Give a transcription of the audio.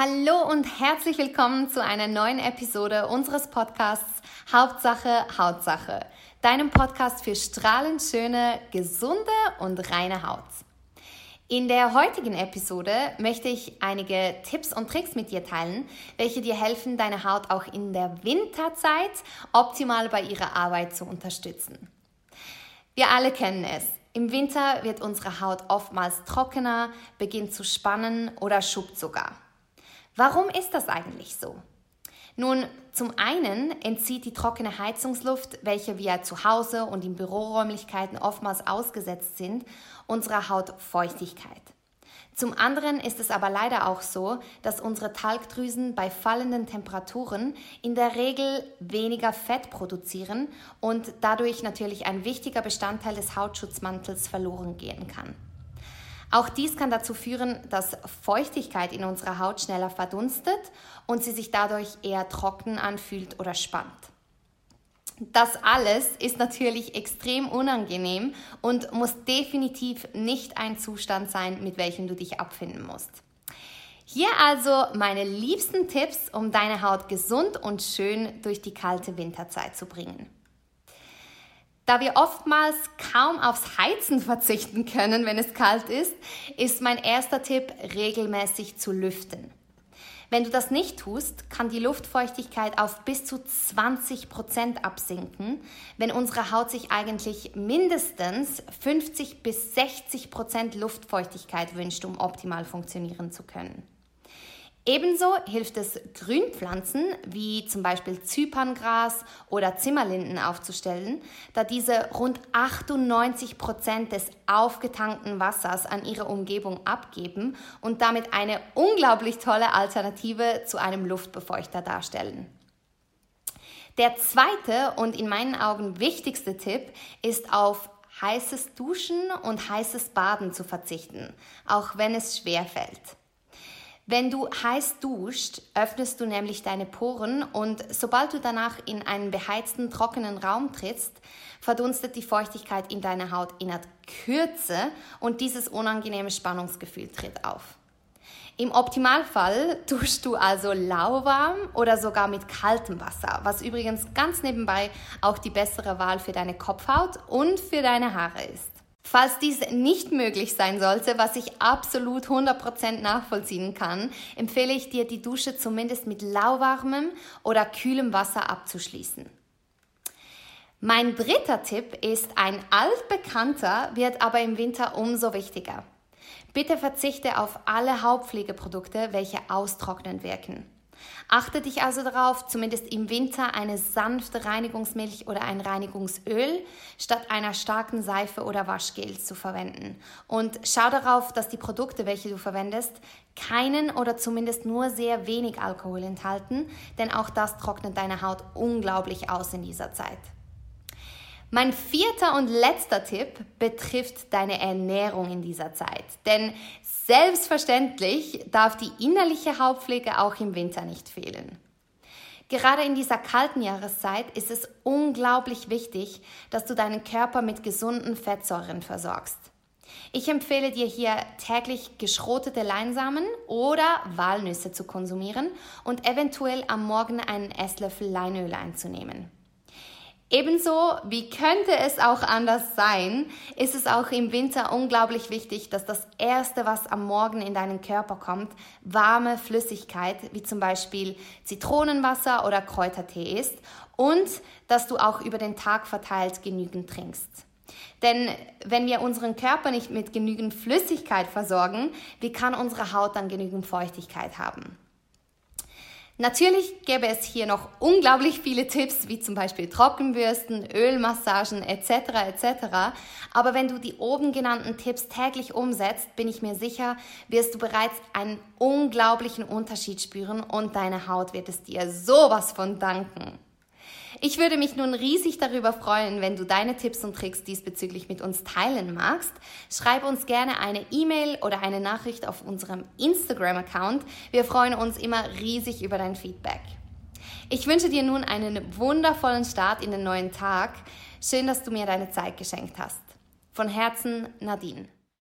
Hallo und herzlich willkommen zu einer neuen Episode unseres Podcasts Hauptsache Hautsache, deinem Podcast für strahlend schöne, gesunde und reine Haut. In der heutigen Episode möchte ich einige Tipps und Tricks mit dir teilen, welche dir helfen, deine Haut auch in der Winterzeit optimal bei ihrer Arbeit zu unterstützen. Wir alle kennen es. Im Winter wird unsere Haut oftmals trockener, beginnt zu spannen oder schuppt sogar. Warum ist das eigentlich so? Nun, zum einen entzieht die trockene Heizungsluft, welche wir zu Hause und in Büroräumlichkeiten oftmals ausgesetzt sind, unserer Haut Feuchtigkeit. Zum anderen ist es aber leider auch so, dass unsere Talgdrüsen bei fallenden Temperaturen in der Regel weniger Fett produzieren und dadurch natürlich ein wichtiger Bestandteil des Hautschutzmantels verloren gehen kann. Auch dies kann dazu führen, dass Feuchtigkeit in unserer Haut schneller verdunstet und sie sich dadurch eher trocken anfühlt oder spannt. Das alles ist natürlich extrem unangenehm und muss definitiv nicht ein Zustand sein, mit welchem du dich abfinden musst. Hier also meine liebsten Tipps, um deine Haut gesund und schön durch die kalte Winterzeit zu bringen. Da wir oftmals kaum aufs Heizen verzichten können, wenn es kalt ist, ist mein erster Tipp, regelmäßig zu lüften. Wenn du das nicht tust, kann die Luftfeuchtigkeit auf bis zu 20 Prozent absinken, wenn unsere Haut sich eigentlich mindestens 50 bis 60 Prozent Luftfeuchtigkeit wünscht, um optimal funktionieren zu können. Ebenso hilft es, Grünpflanzen wie zum Beispiel Zyperngras oder Zimmerlinden aufzustellen, da diese rund 98 Prozent des aufgetankten Wassers an ihre Umgebung abgeben und damit eine unglaublich tolle Alternative zu einem Luftbefeuchter darstellen. Der zweite und in meinen Augen wichtigste Tipp ist auf heißes Duschen und heißes Baden zu verzichten, auch wenn es schwer fällt. Wenn du heiß duscht, öffnest du nämlich deine Poren und sobald du danach in einen beheizten, trockenen Raum trittst, verdunstet die Feuchtigkeit in deiner Haut innerhalb Kürze und dieses unangenehme Spannungsgefühl tritt auf. Im Optimalfall duschst du also lauwarm oder sogar mit kaltem Wasser, was übrigens ganz nebenbei auch die bessere Wahl für deine Kopfhaut und für deine Haare ist. Falls dies nicht möglich sein sollte, was ich absolut 100% nachvollziehen kann, empfehle ich dir, die Dusche zumindest mit lauwarmem oder kühlem Wasser abzuschließen. Mein dritter Tipp ist ein altbekannter, wird aber im Winter umso wichtiger. Bitte verzichte auf alle Hauptpflegeprodukte, welche austrocknend wirken. Achte dich also darauf, zumindest im Winter eine sanfte Reinigungsmilch oder ein Reinigungsöl statt einer starken Seife oder Waschgel zu verwenden. Und schau darauf, dass die Produkte, welche du verwendest, keinen oder zumindest nur sehr wenig Alkohol enthalten, denn auch das trocknet deine Haut unglaublich aus in dieser Zeit. Mein vierter und letzter Tipp betrifft deine Ernährung in dieser Zeit. Denn selbstverständlich darf die innerliche Hautpflege auch im Winter nicht fehlen. Gerade in dieser kalten Jahreszeit ist es unglaublich wichtig, dass du deinen Körper mit gesunden Fettsäuren versorgst. Ich empfehle dir hier täglich geschrotete Leinsamen oder Walnüsse zu konsumieren und eventuell am Morgen einen Esslöffel Leinöl einzunehmen. Ebenso wie könnte es auch anders sein, ist es auch im Winter unglaublich wichtig, dass das Erste, was am Morgen in deinen Körper kommt, warme Flüssigkeit wie zum Beispiel Zitronenwasser oder Kräutertee ist und dass du auch über den Tag verteilt genügend trinkst. Denn wenn wir unseren Körper nicht mit genügend Flüssigkeit versorgen, wie kann unsere Haut dann genügend Feuchtigkeit haben? Natürlich gäbe es hier noch unglaublich viele Tipps, wie zum Beispiel Trockenbürsten, Ölmassagen etc. etc. Aber wenn du die oben genannten Tipps täglich umsetzt, bin ich mir sicher, wirst du bereits einen unglaublichen Unterschied spüren und deine Haut wird es dir sowas von danken. Ich würde mich nun riesig darüber freuen, wenn du deine Tipps und Tricks diesbezüglich mit uns teilen magst. Schreib uns gerne eine E-Mail oder eine Nachricht auf unserem Instagram-Account. Wir freuen uns immer riesig über dein Feedback. Ich wünsche dir nun einen wundervollen Start in den neuen Tag. Schön, dass du mir deine Zeit geschenkt hast. Von Herzen, Nadine.